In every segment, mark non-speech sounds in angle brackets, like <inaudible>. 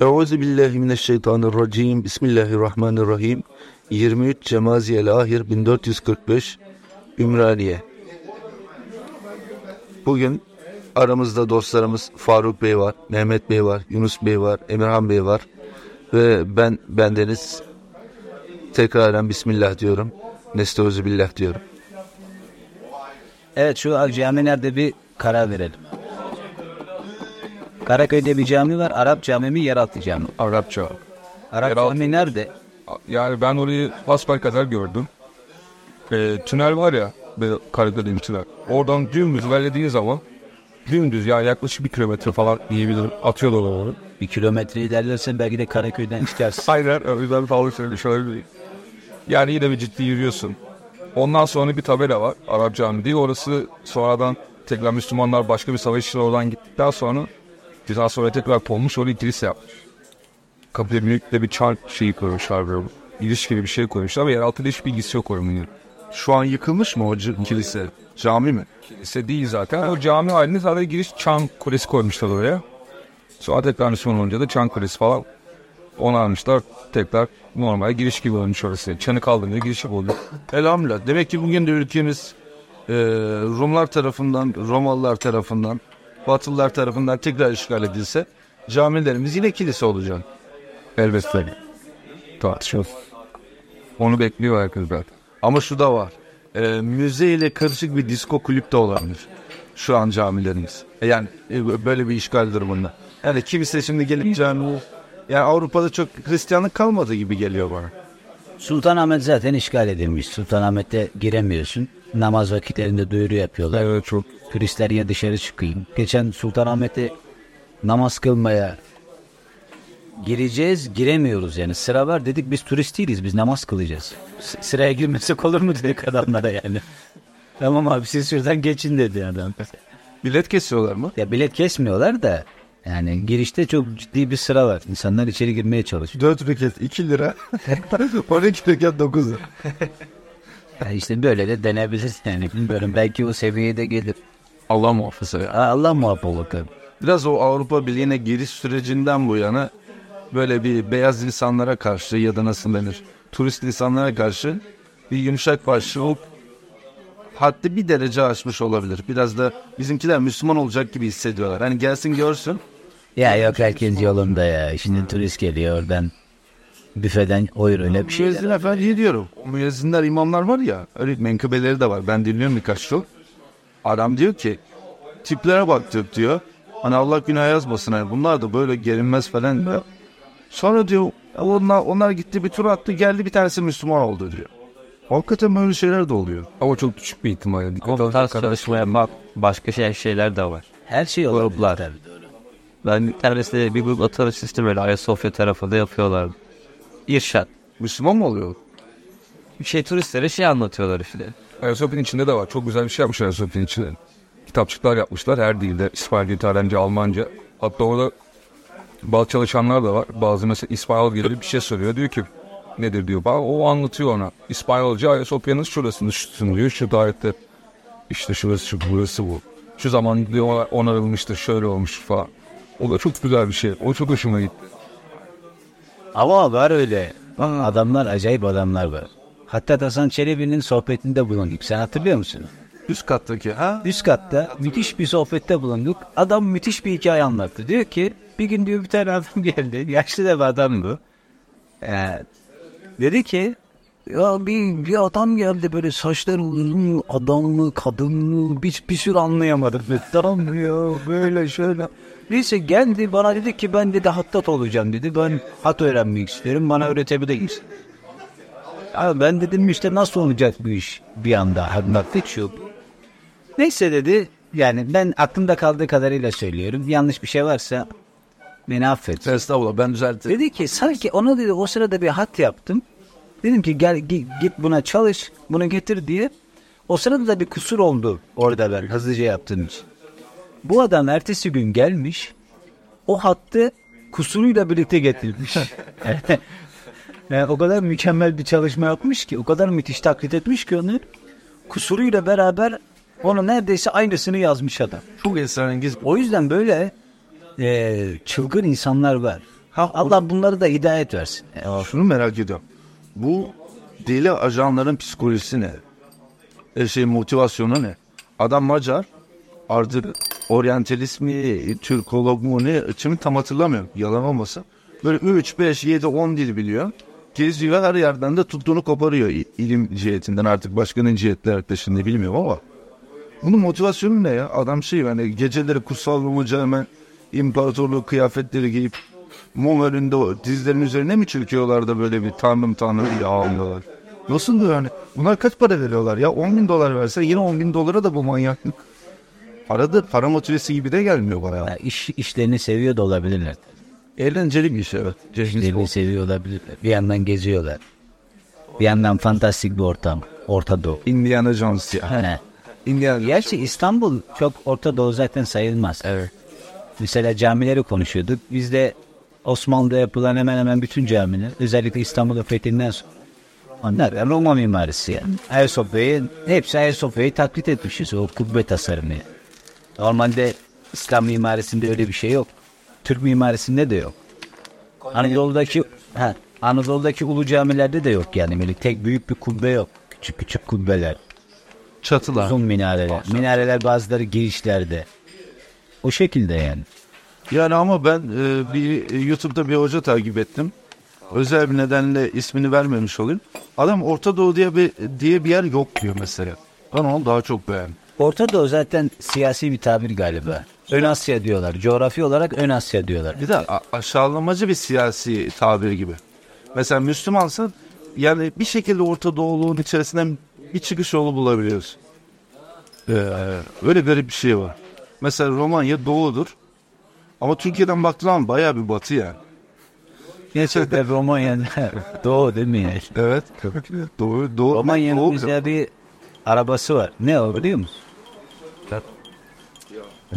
Euzu billahi mineşşeytanirracim. Bismillahirrahmanirrahim. 23 Cemaziyel Ahir 1445 Ümraniye. Bugün aramızda dostlarımız Faruk Bey var, Mehmet Bey var, Yunus Bey var, Emirhan Bey var ve ben bendeniz tekraren Bismillah diyorum. Nestauzu billah diyorum. Evet şu cami nerede bir karar verelim. Karaköy'de bir cami var. Arap cami mi yeraltı cami? Arapça. Arap Yeraltı. cami nerede? Yani ben orayı hasbel kadar gördüm. Ee, tünel var ya, böyle Karaköy'de bir tünel. Oradan dümdüz verlediğin zaman dümdüz yani yaklaşık bir kilometre falan diyebilirim. Atıyorlar onu. Bir kilometre ilerlersen belki de Karaköy'den çıkarsın. <laughs> Aynen o yüzden falan söylemiş olabilir. Yani yine bir ciddi yürüyorsun. Ondan sonra bir tabela var Arap Camii diye. Orası sonradan tekrar Müslümanlar başka bir savaş için oradan gittikten sonra daha sonra tekrar konmuş orayı kilise yapmış. Kapıda büyük de bir çan şeyi koymuşlar böyle. Giriş gibi bir şey koymuşlar ve yeraltıyla hiçbir ilgisi yok oranın. Şu an yıkılmış mı o kilise? Cami mi? Kilise değil zaten. O cami halinde sadece giriş çan kulesi koymuşlar oraya. Sonra tekrar Müslüman olunca da çan kulesi falan onu almışlar. Tekrar normal giriş gibi olmuş orası. Çanı kaldırınca giriş gibi oldu. Elhamdülillah. Demek ki bugün de ülkemiz e, Rumlar tarafından, Romalılar tarafından, Batılılar tarafından tekrar işgal edilse camilerimiz yine kilise olacak. Elbette. Tartışıyoruz. Onu bekliyor herkes zaten. Ama şu da var. E, müze ile karışık bir disco kulüp de olabilir. Şu an camilerimiz. E, Yani e, böyle bir işgal durumunda. Yani kimse şimdi gelip cami... Yani Avrupa'da çok Hristiyanlık kalmadı gibi geliyor bana. Sultanahmet zaten işgal edilmiş. Sultanahmet'te giremiyorsun. Namaz vakitlerinde duyuru yapıyorlar. Evet çok. Turistler ya dışarı çıkayım. Geçen Sultanahmet'te namaz kılmaya gireceğiz giremiyoruz yani sıra var dedik biz turist değiliz biz namaz kılacağız. S- sıraya girmesek olur mu dedik adamlara yani. <laughs> tamam abi siz şuradan geçin dedi adam. Bilet kesiyorlar mı? Ya bilet kesmiyorlar da yani girişte çok ciddi bir sıra var. İnsanlar içeri girmeye çalışıyor. 4 rekat 2 lira. 12 rekat 9 lira. Ya işte böyle de denebilir <laughs> yani bilmiyorum belki o seviyeye de gelir. Allah muhafaza ya. Ha, Allah muhafaza. Biraz o Avrupa Birliği'ne giriş sürecinden bu yana böyle bir beyaz insanlara karşı ya da nasıl denir turist insanlara karşı bir yumuşak başlılık haddi bir derece aşmış olabilir. Biraz da bizimkiler Müslüman olacak gibi hissediyorlar. Hani gelsin görsün. Ya yok herkes yolunda ya. Şimdi turist geliyor oradan büfeden oyur öyle bir şey. Müezzin efendi diyorum. O müezzinler imamlar var ya öyle menkıbeleri de var. Ben dinliyorum birkaç yıl. Adam diyor ki tiplere baktık diyor. Hani Allah günah yazmasın. Hani bunlar da böyle gelinmez falan diyor. Sonra diyor onlar, onlar gitti bir tur attı geldi bir tanesi Müslüman oldu diyor. Hakikaten böyle şeyler de oluyor. Ama çok küçük bir ihtimal. Dikkat Ama bu tarz kadar. çalışmaya bak başka şey, şeyler de var. Her şey olabilir Gruplar. Ben internette bir grup atölye sistemi böyle Ayasofya tarafında yapıyorlar. İrşat. Müslüman mı oluyor? Bir şey turistlere şey anlatıyorlar işte. Ayasofya'nın içinde de var. Çok güzel bir şey yapmışlar Ayasofya'nın içinde. Kitapçıklar yapmışlar her dilde. İspanyolca, İtalyanca, Almanca. Hatta orada bazı çalışanlar da var. Bazı mesela İspanyol gelip bir şey soruyor. Diyor ki nedir diyor. Bak, o anlatıyor ona. İspanyolca Ayasofya'nın şurasını diyor. Şu tarihte işte şurası şu burası bu. Şu zaman diyor onarılmıştır şöyle olmuş falan. O da çok güzel bir şey. O çok hoşuma gitti. Ama var öyle. Adamlar acayip adamlar var. Hatta Hasan Çelebi'nin sohbetinde bulunduk. Sen hatırlıyor musun? Üst kattaki ha? Üst katta müthiş bir sohbette bulunduk. Adam müthiş bir hikaye anlattı. Diyor ki bir gün diyor bir tane adam <laughs> geldi. Yaşlı da bir adam bu. Ee, dedi ki ya bir, bir adam geldi böyle saçları uzun adam mı kadın mı bir, bir sürü anlayamadım. <laughs> Tamam ya böyle şöyle. Neyse geldi bana dedi ki ben dedi hattat olacağım dedi. Ben hat öğrenmek istiyorum bana öğretebilir misin? Ya ben dedim işte nasıl olacak bu iş bir anda anlattı şu. Neyse dedi yani ben aklımda kaldığı kadarıyla söylüyorum. Yanlış bir şey varsa beni affet. Estağfurullah ben düzelttim. Dedi ki sanki ona dedi o sırada bir hat yaptım. Dedim ki gel git, git buna çalış bunu getir diye. O sırada da bir kusur oldu orada ben hızlıca yaptığım için. Bu adam ertesi gün gelmiş o hattı kusuruyla birlikte getirmiş. <laughs> yani o kadar mükemmel bir çalışma yapmış ki o kadar müthiş taklit etmiş ki onu kusuruyla beraber onu neredeyse aynısını yazmış adam. Çok esrarengiz. O yüzden böyle e, çılgın insanlar var. Allah bunları da hidayet versin. E, Şunu merak ediyorum. Bu deli ajanların psikolojisi ne? E şey motivasyonu ne? Adam Macar artık oryantalist mi, Türkolog mu ne şimdi tam hatırlamıyorum. Yalan olmasın. Böyle 3, 5, 7, 10 dil biliyor. Geziyor her yerden de tuttuğunu koparıyor ilim cihetinden artık başkanın cihetleri yaklaşımını bilmiyorum ama. Bunun motivasyonu ne ya? Adam şey yani geceleri kutsal Rumca hemen imparatorluk kıyafetleri giyip mum önünde o dizlerin üzerine mi çöküyorlar da böyle bir tanrım tanrım diye ağlıyorlar. Nasıl yani? Bunlar kaç para veriyorlar ya? 10 bin dolar versen yine 10 bin dolara da bu manyaklık. Paradır, para motivesi gibi de gelmiyor bana ya. iş, işlerini seviyor da olabilirler. Eğlenceli bir iş evet. Cengiz İşlerini seviyor olabilirler. Bir yandan geziyorlar. Bir yandan fantastik bir ortam. Orta Doğu. Indiana Jones ya. He. <laughs> Indiana Gerçi İstanbul çok Orta Doğu zaten sayılmaz. Evet. Mesela camileri konuşuyorduk. Bizde Osmanlı'da yapılan hemen hemen bütün camiler özellikle İstanbul'un fethinden sonra onlar da Roma mimarisi yani. Ayasofya'yı hepsi Ayasofya'yı taklit etmişiz o kubbe tasarımı. Normalde İslam mimarisinde öyle bir şey yok. Türk mimarisinde de yok. Anadolu'daki ha, Anadolu'daki ulu camilerde de yok yani. Böyle tek büyük bir kubbe yok. Küçük küçük kubbeler. Çatılar. Uzun minareler. Minareler bazıları girişlerde. O şekilde yani. Yani ama ben e, bir YouTube'da bir hoca takip ettim. Özel bir nedenle ismini vermemiş olayım. Adam Orta Doğu diye bir diye bir yer yok diyor mesela. Ben onu daha çok beğendim. Orta Doğu zaten siyasi bir tabir galiba. Ön Asya diyorlar. Coğrafi olarak Ön Asya diyorlar. Bir de a- aşağılamacı bir siyasi tabir gibi. Mesela Müslümansan yani bir şekilde Orta Doğuluğun içerisinden bir çıkış yolu bulabiliyorsun. Ee, öyle garip bir şey var. Mesela Romanya doğudur. Ama Türkiye'den baktığın zaman bayağı bir batı yani. Gerçekten Romanya'da <laughs> Doğu değil mi? yani? Evet. Doğu, doğu, Romanya'nın doğu, bir arabası var. Ne o biliyor musun?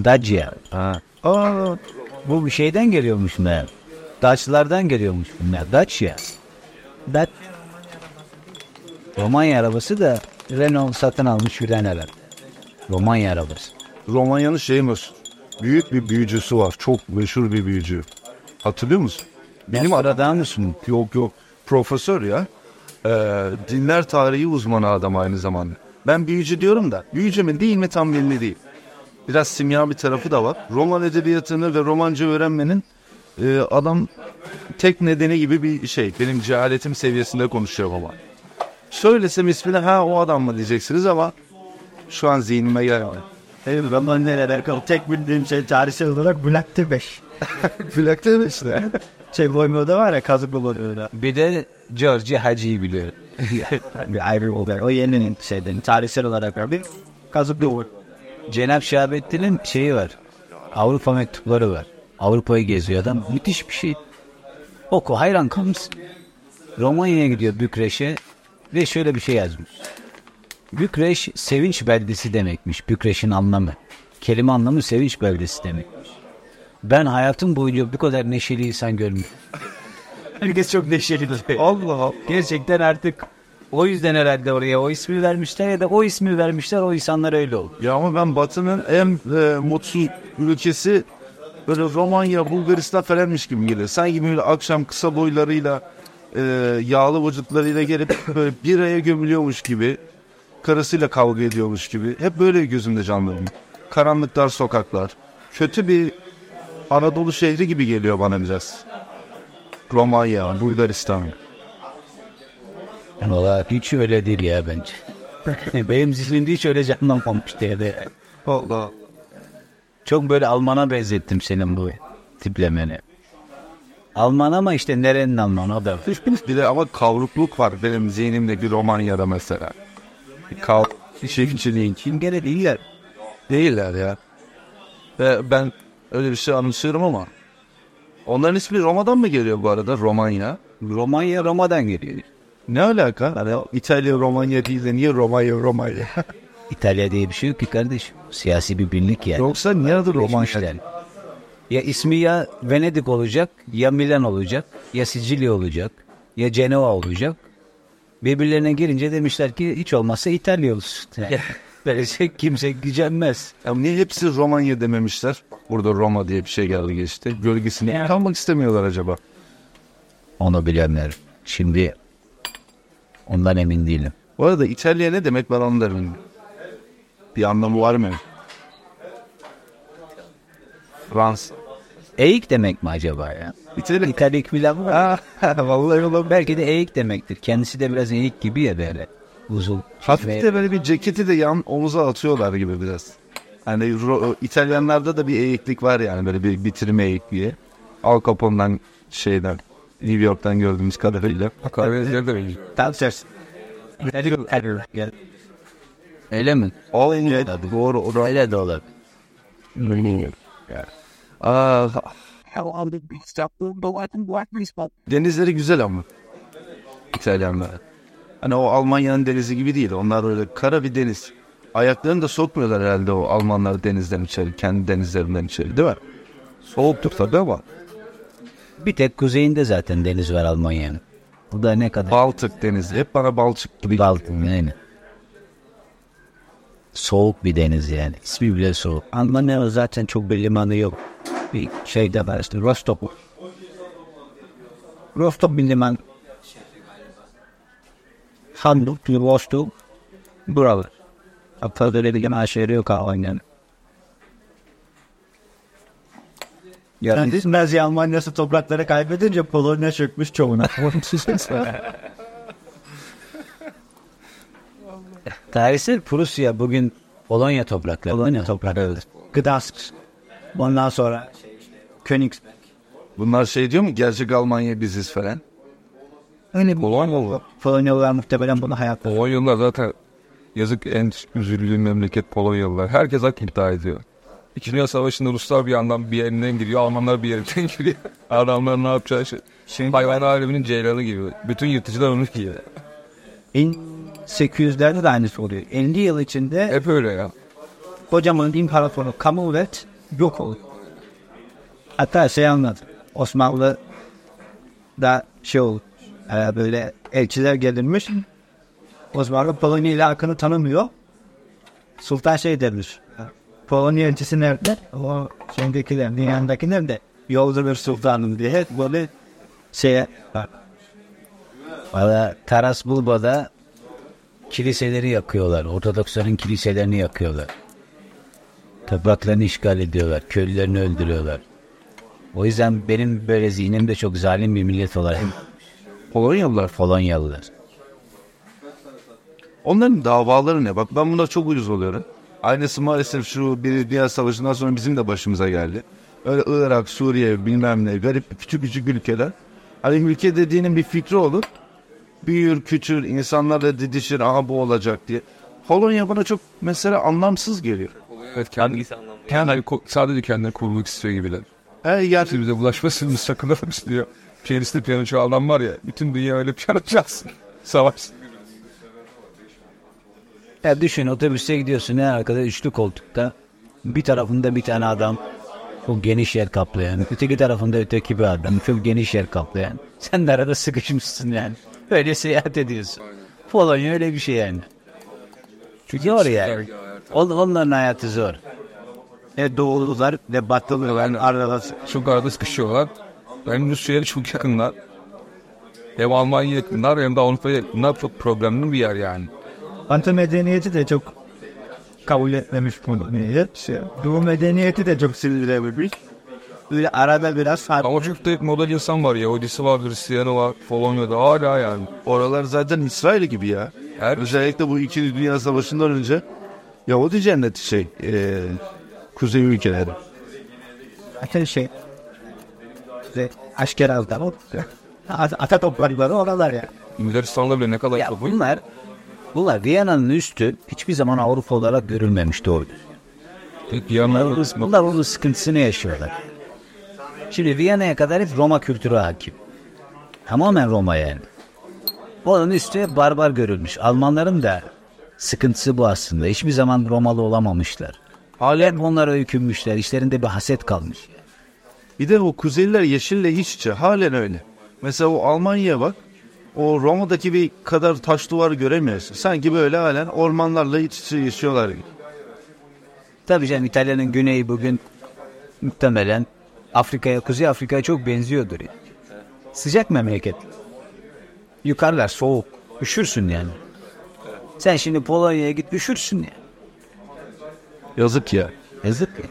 Dacia. Ha. Aa, bu bir şeyden geliyormuş meğer. Daçlardan geliyormuş bunlar. Dacia. Dat Romanya arabası da Renault satın almış yüren herhalde. Romanya arabası. Romanya'nın şey meşhur. Büyük bir büyücüsü var. Çok meşhur bir büyücü. Hatırlıyor musun? Benim aradan mısın? Yok yok. Profesör ya. Ee, dinler tarihi uzmanı adam aynı zamanda. Ben büyücü diyorum da büyücü mü değil mi tam belli değil. Biraz simya bir tarafı da var. Roman edebiyatını ve romanca öğrenmenin e, adam tek nedeni gibi bir şey. Benim cehaletim seviyesinde konuşuyor baba. Söylesem ismini ha o adam mı diyeceksiniz ama şu an zihnime gelmedi. Evet, Roman neler alakalı tek bildiğim şey tarihsel olarak the Beş. Plakta mı işte? Şey Boymo'da var ya kazıklı Boymo'da. Bir de George Hacı'yı biliyorum. <laughs> bir ayrı olarak. O yeninin şeyden tarihsel olarak var. Bir kazıklı Boy. Cenab Şahabettin'in şeyi var. Avrupa mektupları var. Avrupa'yı geziyor adam. Müthiş bir şey. Oku hayran kalırsın. Romanya'ya gidiyor Bükreş'e ve şöyle bir şey yazmış. Bükreş sevinç beldesi demekmiş. Bükreş'in anlamı. Kelime anlamı sevinç beldesi demekmiş. Ben hayatım boyunca bu kadar neşeli insan görmedim. Herkes çok neşeli. <laughs> Allah Allah. Gerçekten artık o yüzden herhalde oraya o ismi vermişler ya da o ismi vermişler o insanlar öyle oldu. Ya ama ben Batı'nın en e, mutsuz ülkesi böyle Romanya, Bulgaristan falanmış gibi geliyor. Sanki böyle akşam kısa boylarıyla e, yağlı vücutlarıyla gelip böyle bir aya gömülüyormuş gibi karısıyla kavga ediyormuş gibi. Hep böyle gözümde canlanıyor. Karanlıklar sokaklar. Kötü bir Anadolu şehri gibi geliyor bana biraz. Romanya, Bulgaristan. Valla hiç öyle değil ya bence. <laughs> Benim zihnimde hiç öyle canlanmamıştı ya da. Allah. Çok böyle Alman'a benzettim senin bu tiplemeni. Alman ama işte nerenin Almanı o da. Bir de ama kavrukluk var benim zihnimdeki Romanya'da mesela. Kav şekilçiliğin. Çingene değiller. Değiller ya. Ve ben öyle bir şey anımsıyorum ama. Onların ismi Roma'dan mı geliyor bu arada? Romanya. Romanya Roma'dan geliyor. Ne alaka? Hani İtalya Romanya değil de niye Romanya Romanya? <laughs> İtalya diye bir şey yok ki kardeşim. Siyasi bir birlik yani. Yoksa niye adı Romanya? Geçmişler. Ya ismi ya Venedik olacak, ya Milan olacak, ya Sicilya olacak, ya Cenova olacak. Birbirlerine girince demişler ki hiç olmazsa İtalya olsun. <laughs> Yani verecek kimse gücenmez. Ya niye hepsi Romanya dememişler? Burada Roma diye bir şey geldi geçti. Gölgesinde kalmak istemiyorlar acaba? Onu bilenler. Şimdi ondan emin değilim. Bu arada İtalya ne demek ben onu da bilmiyorum. Bir anlamı var mı? Frans. Eğik demek mi acaba ya? İtalya. İtalyak bilen var. Vallahi olabilir. Belki de eğik demektir. Kendisi de biraz eğik gibi ya böyle. Uzun. Hafif de böyle bir ceketi de yan omuza atıyorlar gibi biraz. Hani Ro- İtalyanlarda da bir eğiklik var yani böyle bir bitirme eğikliği. Al Capone'dan şeyden New York'tan gördüğümüz kadarıyla. Karadenizleri de benziyor. Tam tersi. Öyle mi? All in Doğru. O da Öyle de olabilir. Aa, denizleri güzel ama. İtalyanlar. Hani o Almanya'nın denizi gibi değil. Onlar öyle kara bir deniz. Ayaklarını da sokmuyorlar herhalde o Almanlar denizden içeri. Kendi denizlerinden içeri değil mi? Soğuktur tabii ama. Bir tek kuzeyinde zaten deniz var Almanya'nın. Bu da ne kadar? Baltık denizi. Hep bana Balçık gibi. Baltık yani. Soğuk bir deniz yani. İsmi bile soğuk. Almanya'nın zaten çok bir limanı yok. Bir şey de var işte Rostov. Rostov bir liman. Hamburg, Rostov. Buralar. Hatta öyle bir liman şehri yok Almanya'nın. Yani Nazi Almanya'sı toprakları kaybedince Polonya çökmüş çoğuna. <laughs> <laughs> Tarihsel Prusya bugün Polonya toprakları. Polonya toprakları. Gdansk. Ondan sonra Königsberg. Bunlar şey diyor mu? Gerçek Almanya biziz falan. Öyle bir Polonyalılar. Polonyalılar muhtemelen bunu hayatta. Polonyalılar zaten yazık en üzüldüğüm memleket Polonyalılar. Herkes hak iddia ediyor. İkinci Dünya Savaşı'nda Ruslar bir yandan bir yerinden giriyor, Almanlar bir yerinden <laughs> giriyor. Adamlar ne yapacağı şey. Hayvan aleminin ceylanı gibi. Bütün yırtıcılar onu yiyor. 1800'lerde de aynısı oluyor. 50 yıl içinde Hep öyle ya. kocaman imparatorluk Commonwealth yok oluyor. Hatta şey anladım. Osmanlı da şey oldu. e, böyle elçiler gelirmiş. Osmanlı Polonya ile hakkını tanımıyor. Sultan şey demiş. Polonya elçisi nerede? O şeydekiler, dünyandakiler de yolda bir sultanım diye böyle şeye Valla Taras Bulba'da kiliseleri yakıyorlar. Ortodoksların kiliselerini yakıyorlar. Topraklarını işgal ediyorlar. Köylülerini öldürüyorlar. O yüzden benim böyle zihnimde çok zalim bir millet olarak Polonyalılar. Polonyalılar. Onların davaları ne? Bak ben buna çok uyuz oluyorum. Aynısı maalesef şu bir Dünya Savaşı'ndan sonra bizim de başımıza geldi. Öyle Irak, Suriye bilmem ne garip küçük küçük ülkeler. Hani ülke dediğinin bir fikri olur. Büyür, küçür, insanlarla didişir, aha bu olacak diye. Polonya bana çok mesela anlamsız geliyor. Evet kendi, kendi sadece kendine kurulmak istiyor gibiler. He yani bize bulaşmasın sakınalım istiyor. Piyaniste piyano çalan var ya, bütün dünya öyle piyano çalsın. <laughs> Savaş. Ya düşün otobüste gidiyorsun en arkada üçlü koltukta. Bir tarafında bir tane adam çok geniş yer kaplayan. Öteki tarafında öteki bir adam çok geniş yer kaplayan. Sen de arada sıkışmışsın yani. Öyle seyahat ediyorsun. Polonya öyle bir şey yani. Çünkü zor yani. On, onların hayatı zor. ne doğulular ne batılılar arada Çok arada sıkışıyorlar. Hem Rusya'ya çok yakınlar. Hem Almanya'ya yakınlar hem de Avrupa'ya yakınlar. Çok problemli bir yer yani. Batı medeniyeti de çok kabul etmemiş bunu. Şey, Doğu medeniyeti de çok sinirlenmiş. Böyle arada biraz fark. Ama çok da hep model insan var. Yahudisi var, Hristiyanı var. Polonya'da hala yani. oralar zaten İsrail gibi ya. Her Özellikle bu İkinci Dünya Savaşı'ndan önce Yahudi cenneti şey e, kuzey ülkeleri. Zaten şey. İşte Aşkeraz'dan o. Ata toprakları oralar ya. Macaristan'da bile ne kadar Ya bunlar bunlar Viyana'nın üstü hiçbir zaman Avrupa olarak görülmemiş doğru. Tek yanları Bunlar onun sıkıntısını yaşıyorlar. Şimdi Viyana'ya kadar hep Roma kültürü hakim. Tamamen Roma yani. Onun üstü hep barbar görülmüş. Almanların da sıkıntısı bu aslında. Hiçbir zaman Romalı olamamışlar. Halen onlara öykünmüşler. İşlerinde bir haset kalmış. Bir de o kuzeyliler yeşille iç içe halen öyle. Mesela o Almanya'ya bak. O Roma'daki bir kadar taş duvar göremiyorsun. Sanki böyle halen ormanlarla iç içe yaşıyorlar gibi. Tabii canım İtalya'nın güneyi bugün muhtemelen Afrika'ya, Kuzey Afrika'ya çok benziyordur. Yani. Sıcak memleket. Yukarılar soğuk. Üşürsün yani. Sen şimdi Polonya'ya git üşürsün yani. Yazık ya. Yazık ya.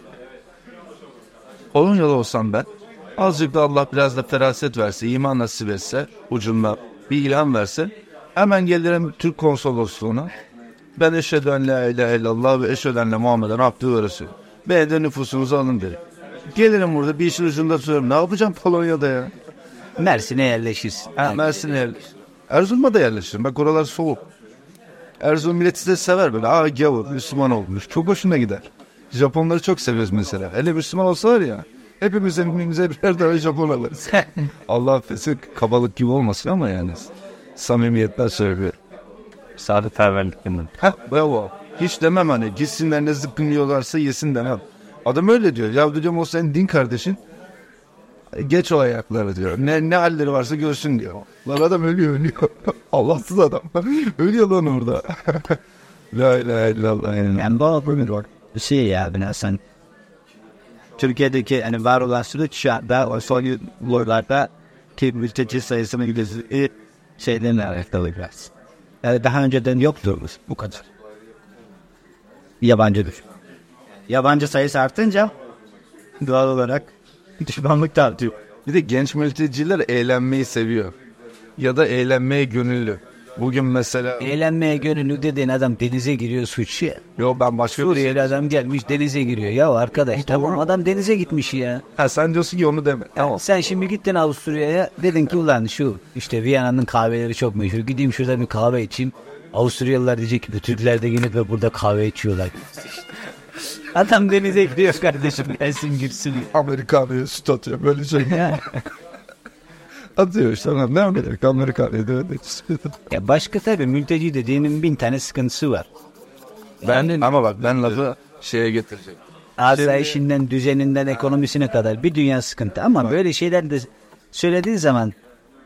Polonyalı olsam ben azıcık da Allah biraz da feraset verse, iman nasip etse ucunda bir ilham verse hemen gelirim Türk konsolosluğuna. Ben eşhedü en la ilahe illallah ve eşhedü enne Muhammeden abdühü ve resulü. Beni de nüfusunuzu alın derim. Gelirim burada bir işin ucunda tutuyorum. Ne yapacağım Polonya'da ya? Mersin'e yerleşirsin. Ha, Mersin'e yerleşir. Erzurum'a da yerleşirim. Bak oralar soğuk. Erzurum milleti de sever böyle. Aa gavur, Müslüman olmuş. Çok hoşuna gider. Japonları çok seviyoruz mesela. Hele Müslüman olsalar ya. Hepimiz evimize birer tane Japon alırız. <laughs> Allah affetsin kabalık gibi olmasın ama yani. Samimiyetten söylüyorum. Misafirperverliklerinden. Heh bravo. Hiç demem hani gitsinler ne zıkkınlıyorlarsa yesin demem. Adam öyle diyor. Ya diyorum o senin din kardeşin. Geç o ayakları diyor. Ne, ne halleri varsa görsün diyor. Lan adam ölüyor ölüyor. <laughs> Allahsız adam. <laughs> ölüyor lan orada. La ilahe illallah. Yani. Yani bu şey ya sen Türkiye'deki hani var olan süreç şu anda o son yıllarda ki mülteci sayısının yüzdesi şeylerle alakalı biraz. Yani daha önceden yoktu bu kadar. Yabancı düşman. Yabancı sayısı artınca doğal olarak düşmanlık da artıyor. Bir de genç mülteciler eğlenmeyi seviyor. Ya da eğlenmeye gönüllü. Bugün mesela... Eğlenmeye gönüllü dediğin adam denize giriyor suçu. Yo ben başka şey... Suriyeli adam gelmiş denize giriyor. Ya arkadaş tamam adam denize gitmiş ya. Ha sen diyorsun ki onu deme. Tamam. Sen şimdi gittin Avusturya'ya dedin ki ulan şu işte Viyana'nın kahveleri çok meşhur. Gideyim şurada bir kahve içeyim. Avusturyalılar diyecek ki Türkler de yine ve burada kahve içiyorlar. <laughs> Adam denize gidiyor kardeşim gelsin girsin. Amerikanı'ya süt atıyor böyle şey. <laughs> atıyor işte lan ne Amerika Amerikanı'ya da Ya başka tabii mülteci dediğinin bin tane sıkıntısı var. Ben de... Ama bak ben lafı şeye getireceğim. Asayişinden, düzeninden, ekonomisine kadar bir dünya sıkıntı. Ama böyle şeyler de söylediğin zaman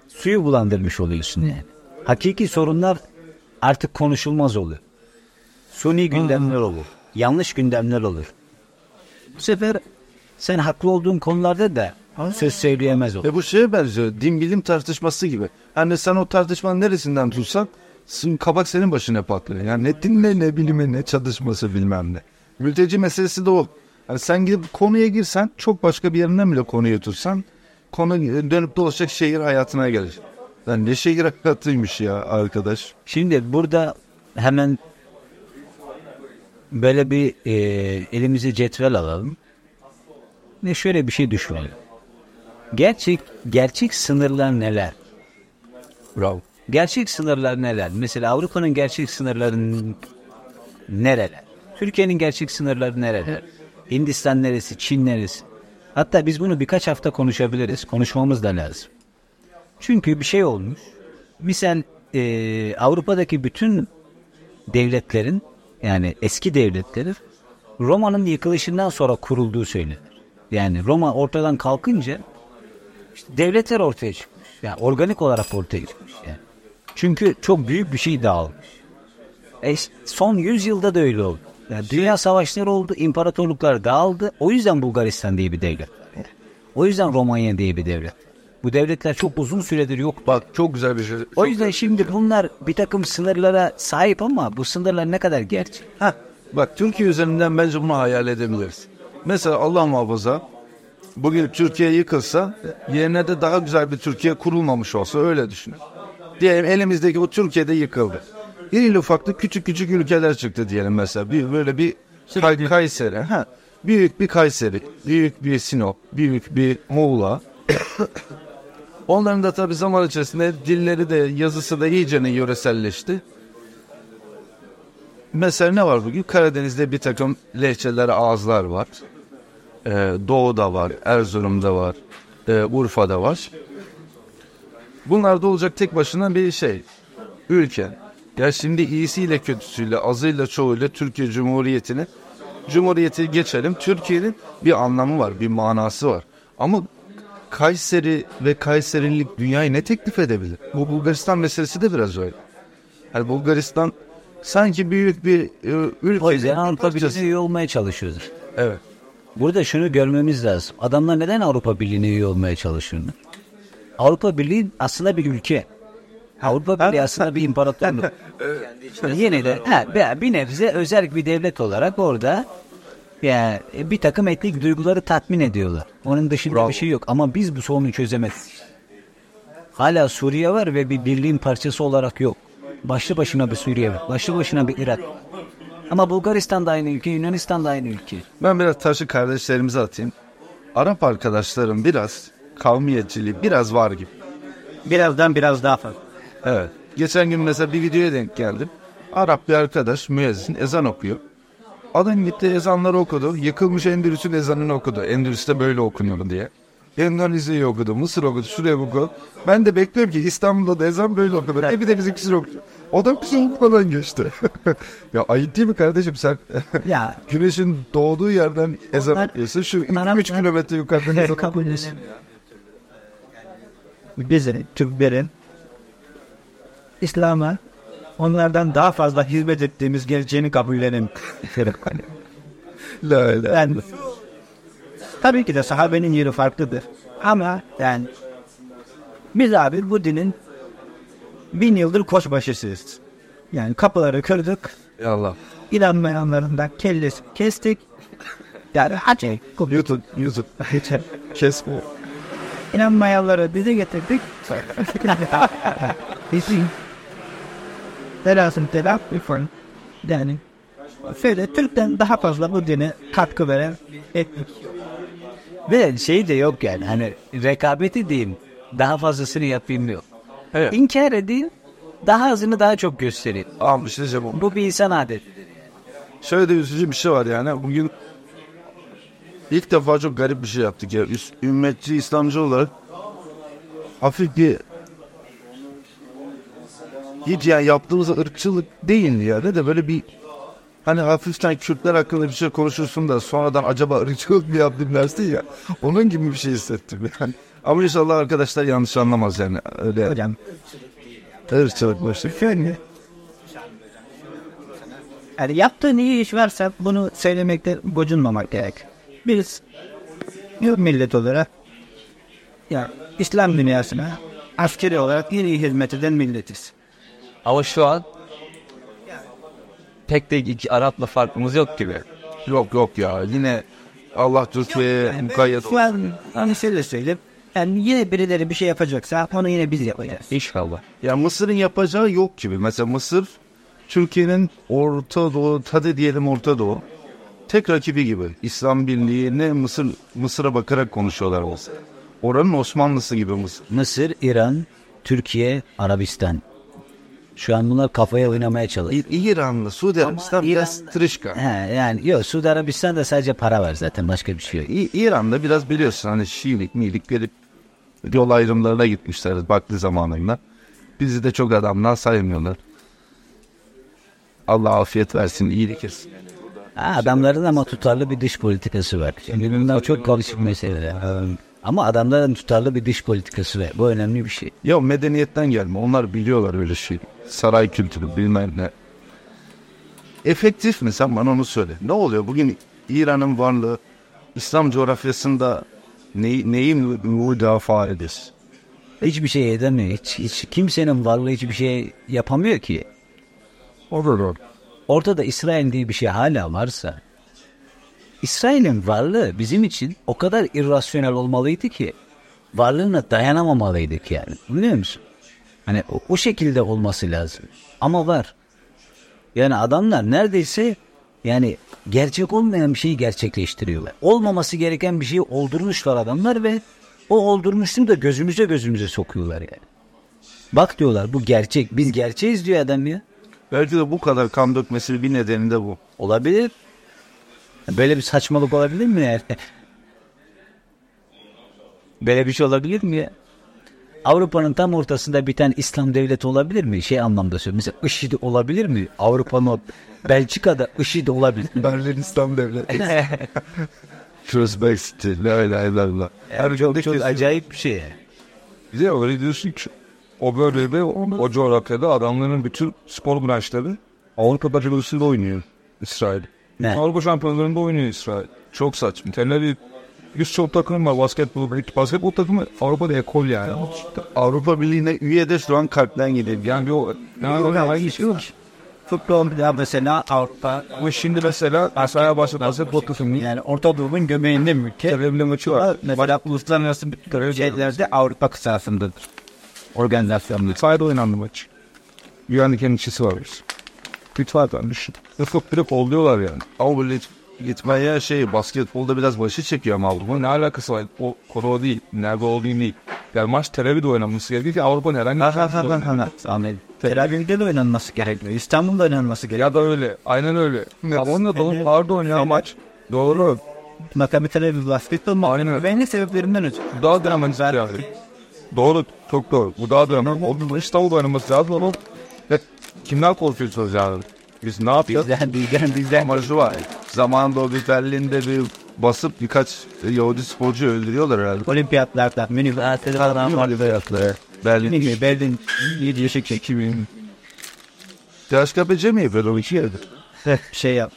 suyu bulandırmış oluyorsun yani. Hakiki sorunlar artık konuşulmaz oluyor. Suni gündemler olur. Yanlış gündemler olur. Bu sefer sen haklı olduğun konularda da söz söyleyemez olur. Ve bu şeye benziyor. Din bilim tartışması gibi. Yani sen o tartışmanın neresinden tutsan kabak senin başına patlıyor. Yani ne dinle ne bilime ne çalışması bilmem ne. Mülteci meselesi de o. Yani sen gidip konuya girsen çok başka bir yerinden bile konuyu tutsan konu dönüp dolaşacak şehir hayatına gelir. Lan ne şehir hayatıymış ya arkadaş. Şimdi burada hemen böyle bir e, elimize cetvel alalım. Ve şöyle bir şey düşünelim. Gerçek gerçek sınırlar neler? Bravo. Gerçek sınırlar neler? Mesela Avrupa'nın gerçek sınırları nereler? Türkiye'nin gerçek sınırları nereler? Hindistan neresi? Çin neresi? Hatta biz bunu birkaç hafta konuşabiliriz. Konuşmamız da lazım. Çünkü bir şey olmuş. Misal e, Avrupa'daki bütün devletlerin yani eski devletlerin Roma'nın yıkılışından sonra kurulduğu söylenir. Yani Roma ortadan kalkınca işte devletler ortaya çıkmış. Yani organik olarak ortaya çıkmış. Yani. Çünkü çok büyük bir şey dağılmış. E, son 100 yılda da öyle oldu. Yani dünya savaşları oldu, imparatorluklar dağıldı. O yüzden Bulgaristan diye bir devlet. O yüzden Romanya diye bir devlet. Bu devletler çok uzun süredir yok. Bak çok güzel bir şey. O yüzden şimdi bunlar bir takım sınırlara sahip ama bu sınırlar ne kadar gerçek? Heh, bak Türkiye üzerinden bence bunu hayal edebiliriz. Mesela Allah muhafaza bugün Türkiye yıkılsa yerine de daha güzel bir Türkiye kurulmamış olsa öyle düşünün. Diyelim elimizdeki bu Türkiye'de yıkıldı. İrili ufaklı küçük küçük ülkeler çıktı diyelim mesela. Bir, böyle bir Kay- Kayseri. Ha, büyük bir Kayseri, büyük bir Sinop, büyük bir Muğla. <coughs> Onların da tabii zaman içerisinde dilleri de yazısı da iyicene yöreselleşti. Mesela ne var bugün? Karadeniz'de bir takım lehçeler, ağızlar var. Ee, Doğu'da var, Erzurum'da var, e, Urfa'da var. Bunlar da olacak tek başına bir şey. Ülke. Ya şimdi iyisiyle kötüsüyle, azıyla çoğuyla Türkiye Cumhuriyeti'ni Cumhuriyeti geçelim. Türkiye'nin bir anlamı var, bir manası var. Ama Kayseri ve Kayserilik dünyayı ne teklif edebilir? Bu Bulgaristan meselesi de biraz öyle. Yani Bulgaristan sanki büyük bir e, ülke. O yüzden Avrupa Birliği'ne olmaya çalışıyoruz. Evet. Burada şunu görmemiz lazım. Adamlar neden Avrupa Birliği'ne üye olmaya çalışıyorlar? Avrupa Birliği aslında bir ülke. Avrupa Birliği aslında bir imparatorluk. <laughs> Yine de ha, be- bir nebze özel bir devlet olarak orada yani bir takım etnik duyguları tatmin ediyorlar. Onun dışında bir şey yok. Ama biz bu sorunu çözemedik. Hala Suriye var ve bir birliğin parçası olarak yok. Başlı başına bir Suriye var. Başlı başına bir Irak. Ama Bulgaristan da aynı ülke, Yunanistan da aynı ülke. Ben biraz taşı kardeşlerimize atayım. Arap arkadaşlarım biraz kavmiyetçiliği biraz var gibi. Birazdan biraz daha fazla. Evet. Geçen gün mesela bir videoya denk geldim. Arap bir arkadaş müezzin ezan okuyor. Adam gitti ezanları okudu. Yıkılmış Endülüs'ün ezanını okudu. Endülüs'te böyle okunuyor diye. Endonezya'yı okudu, Mısır okudu, şuraya okudu. Ben de bekliyorum ki İstanbul'da da ezan böyle okudu. E bir de bizimkisini okudu. O da bizi okumadan geçti. <laughs> ya ayıp değil mi kardeşim sen? Ya <laughs> Güneşin doğduğu yerden ezan okuyorsun. Şu Onlar- 3 kilometre yukarıdan ezan <laughs> edin. Bizim Türklerin İslam'a onlardan daha fazla hizmet ettiğimiz geleceğini kabullenin. La la. Yani tabii ki de sahabenin yeri farklıdır. Ama yani biz abi bu dinin bin yıldır koçbaşısıyız. Yani kapıları kırdık, Ya Allah. inanmayanların da kellesi kestik. Yani hadi YouTube, YouTube. Kes bu. İnanmayanları bize getirdik. Bizim Telasın telaf bir fırın. Yani şöyle Türk'ten daha fazla bu dine katkı veren etnik. Ve şey de yok yani hani rekabeti diyeyim daha fazlasını yapayım yok. Evet. İnkar edeyim daha azını daha çok göstereyim. Almış diyeceğim onu. Bu bir insan adetidir. Şöyle de üzücü bir şey var yani. Bugün ilk defa çok garip bir şey yaptık ya. Üs- Ümmetçi, İslamcı olarak hafif bir hiç yani yaptığımız ırkçılık değil yani de böyle bir hani hafiften Kürtler hakkında bir şey konuşursun da sonradan acaba ırkçılık mı yaptım dersin ya. Onun gibi bir şey hissettim yani. Ama inşallah arkadaşlar yanlış anlamaz yani. Öyle Hocam ırkçılık başlık. şöyle yani yaptığın iyi iş varsa bunu söylemekte gocunmamak gerek. Biz bir millet olarak ya İslam dünyasına askeri olarak en iyi hizmet eden milletiz. Ama şu an pek de iki Arap'la farkımız yok gibi. Yok yok ya yine Allah Türkiye'ye mukayyet Şu an hani şöyle söyleyeyim. Yani yine birileri bir şey yapacaksa onu yine biz yapacağız. İnşallah. Ya Mısır'ın yapacağı yok gibi. Mesela Mısır Türkiye'nin Orta Doğu, tadı diyelim Orta Doğu. Tek rakibi gibi. İslam Birliği'ne Mısır Mısır'a bakarak konuşuyorlar Mısır. Oranın Osmanlısı gibi Mısır. Mısır, İran, Türkiye, Arabistan. Şu an bunlar kafaya oynamaya çalışıyor. İ- İranlı, Suudi Arabistan biraz tırışka. He, yani yok Suudi Arabistan'da sadece para var zaten başka bir şey yok. İ- İran'da biraz biliyorsun hani Şiilik, milik gelip yol ayrımlarına gitmişler baklı zamanında. Bizi de çok adamlar saymıyorlar. Allah afiyet versin, iyilik etsin. Ha, adamların ama tutarlı bir dış politikası var. Şimdi bunlar çok karışık meseleler. Ama adamların tutarlı bir dış politikası var. Bu önemli bir şey. Ya medeniyetten gelme. Onlar biliyorlar öyle şey. Saray kültürü bilmem ne. Efektif mi sen bana onu söyle. Ne oluyor bugün İran'ın varlığı İslam coğrafyasında neyi, neyi mü- müdafaa ediyorsun? Hiçbir şey edemiyor. Hiç, hiç kimsenin varlığı hiçbir şey yapamıyor ki. Olur olur. Ortada İsrail diye bir şey hala varsa İsrail'in varlığı bizim için o kadar irrasyonel olmalıydı ki varlığına dayanamamalıydık yani. Biliyor musun? Hani o, o şekilde olması lazım. Ama var. Yani adamlar neredeyse yani gerçek olmayan bir şeyi gerçekleştiriyorlar. Olmaması gereken bir şeyi oldurmuşlar adamlar ve o oldurmuşluğu da gözümüze gözümüze sokuyorlar yani. Bak diyorlar bu gerçek. Biz gerçeğiz diyor adam ya. Belki de bu kadar kan dökmesi bir nedeni de bu. Olabilir. Böyle bir saçmalık olabilir mi yani? <laughs> Böyle bir şey olabilir mi ya? Avrupa'nın tam ortasında bir tane İslam devleti olabilir mi? Şey anlamda söylüyorum. Mesela IŞİD olabilir mi? Avrupa'nın Belçika'da IŞİD olabilir? Berlin İslam Devleti. Şurası City. La ilahe illallah. Her çok, çok acayip bir şey. Bir de öyle diyorsun ki o bölgede, o, o coğrafyada adamların bütün spor branşları Avrupa bacılarıyla oynuyor İsrail. Ne? Avrupa şampiyonlarında oynuyor İsrail. Çok saçma. Tel Aviv yüz çok takım var basketbol. Basketbol takımı Avrupa'da ekol yani. Avrupa Birliği'ne üye de şu an kalpten gidiyor. Yani bir o... Yani hangi şey var? Futbol ya mesela Avrupa Ama şimdi mesela mesela başladı basketbol takımı. yani Orta Doğu'nun göbeğinde mi ülke. Sebeple maçı var. Mesela uluslararası şeylerde Avrupa kıtasındadır. Organizasyonlar. Sahada oynandı maç. Güvenlik endişesi var. Lütfen düşün. Yok direkt oluyorlar yani. Ama böyle gitmeye şey basketbolda biraz başı çekiyor ama Avrupa. Ne alakası var? O konu o değil. Nerede olduğu değil. Yani maç Tel Aviv'de oynanması gerekiyor ki Avrupa'nın herhangi Ha bir ha ha ha. Tel Aviv'de de oynanması gerekiyor. İstanbul'da oynanması gerekiyor. Ya da öyle. Aynen öyle. Onunla dolu pardon ya maç. Doğru. Maccabi Tel Aviv basketbol mu? Aynen öyle. Güvenlik sebeplerinden ötürü. Bu daha dramatik yani. Doğru. Çok doğru. Bu daha dramatik. O İstanbul'da oynaması lazım ama ya, kimler korkuyorsunuz yani? Biz ne yapıyoruz? Bizden, bizden, bizden. Ama şu var. Zamanında o bir Berlin'de bir basıp birkaç Yahudi sporcu öldürüyorlar herhalde. Olimpiyatlarda, Münih, Berlin. Münih, Berlin, 7 yaşık 2000 THKPC mi yapıyor o iki yerde? şey yap.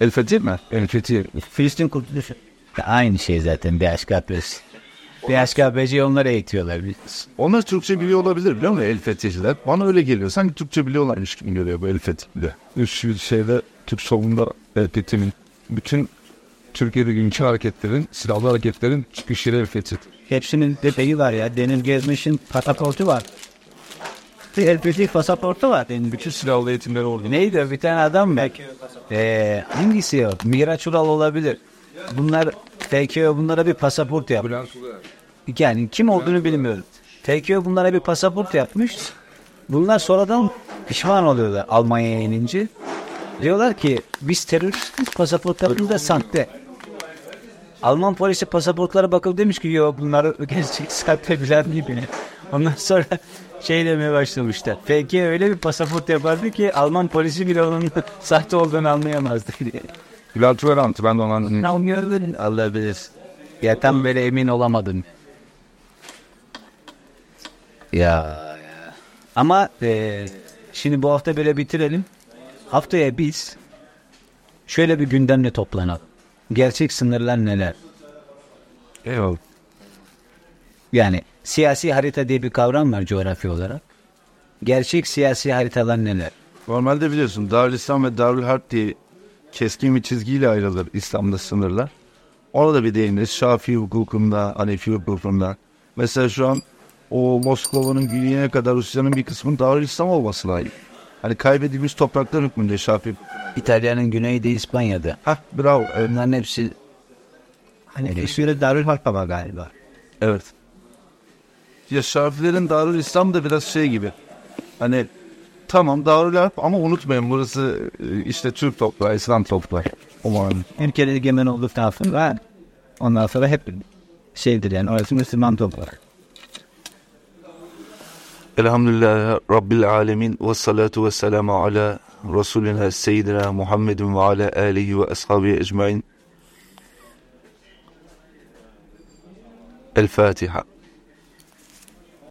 El Fetih mi? El Fethi. Filistin kurtuluşu. Aynı şey zaten BHKP'si. BHKP'ci onları eğitiyorlar. Onlar Türkçe biliyor olabilir biliyor musun El Fetihçiler? Bana öyle geliyor. Sanki Türkçe biliyorlarmış gibi geliyor bu El. Üst bir şeyde Türk solunda El Fethi'nin bütün Türkiye'de günkü hareketlerin, silahlı hareketlerin çıkış yeri El Fethi. Hepsinin de şeyi var ya. Deniz Gezmiş'in pasaportu var. Bir LPG pasaportu var. Deniz Bütün silahlı eğitimleri orada. Neydi bir tane adam mı? Ee, hangisi o? Miraç Ural olabilir. Bunlar TKO bunlara bir pasaport yapmış. Yani kim olduğunu bilmiyorum. TKO bunlara bir pasaport yapmış. Bunlar sonradan pişman oluyorlar Almanya'ya inince. Diyorlar ki biz teröristiz pasaportlarımız da sahte. Alman polisi pasaportlara bakıp demiş ki yok bunlar <laughs> gerçek sahte bilen gibi. Ondan sonra şey demeye başlamışlar. FK öyle bir pasaport yapardı ki Alman polisi bile onun <laughs> sahte olduğunu anlayamazdı diye. <laughs> Bilal Tuverant'ı ben de ondan. Allah bilir. Ya tam böyle emin olamadım. Ya, ya. Ama e, şimdi bu hafta böyle bitirelim. Haftaya biz şöyle bir gündemle toplanalım. Gerçek sınırlar neler? Eyvallah. Yani siyasi harita diye bir kavram var coğrafi olarak. Gerçek siyasi haritalar neler? Normalde biliyorsun Darülislam ve Darül Harp diye keskin bir çizgiyle ayrılır İslam'da sınırlar. Orada bir değiniriz. Şafii hukukunda, Hanefi hukukunda. Mesela şu an o Moskova'nın güneyine kadar Rusya'nın bir kısmının Darülislam olması lazım. Hani kaybedilmiş topraklar hükmünde Şafii. İtalya'nın güneyde İspanya'da. Hah bravo. Evet. Bunların hepsi Hani İsviçre Darül Harp var galiba. evet. Ya Şafilerin Darül İslam da biraz şey gibi. Hani tamam Darül Harp ama unutmayın burası e, işte Türk toprağı, İslam toprağı. Umarım. Ülkede egemen olduktan sonra ondan sonra hep şeydir yani orası Müslüman toprak. Elhamdülillah Rabbil Alemin ve salatu ve selamu ala Resulina Seyyidina Muhammedin ve ala alihi ve ashabihi ecmain. El Fatiha.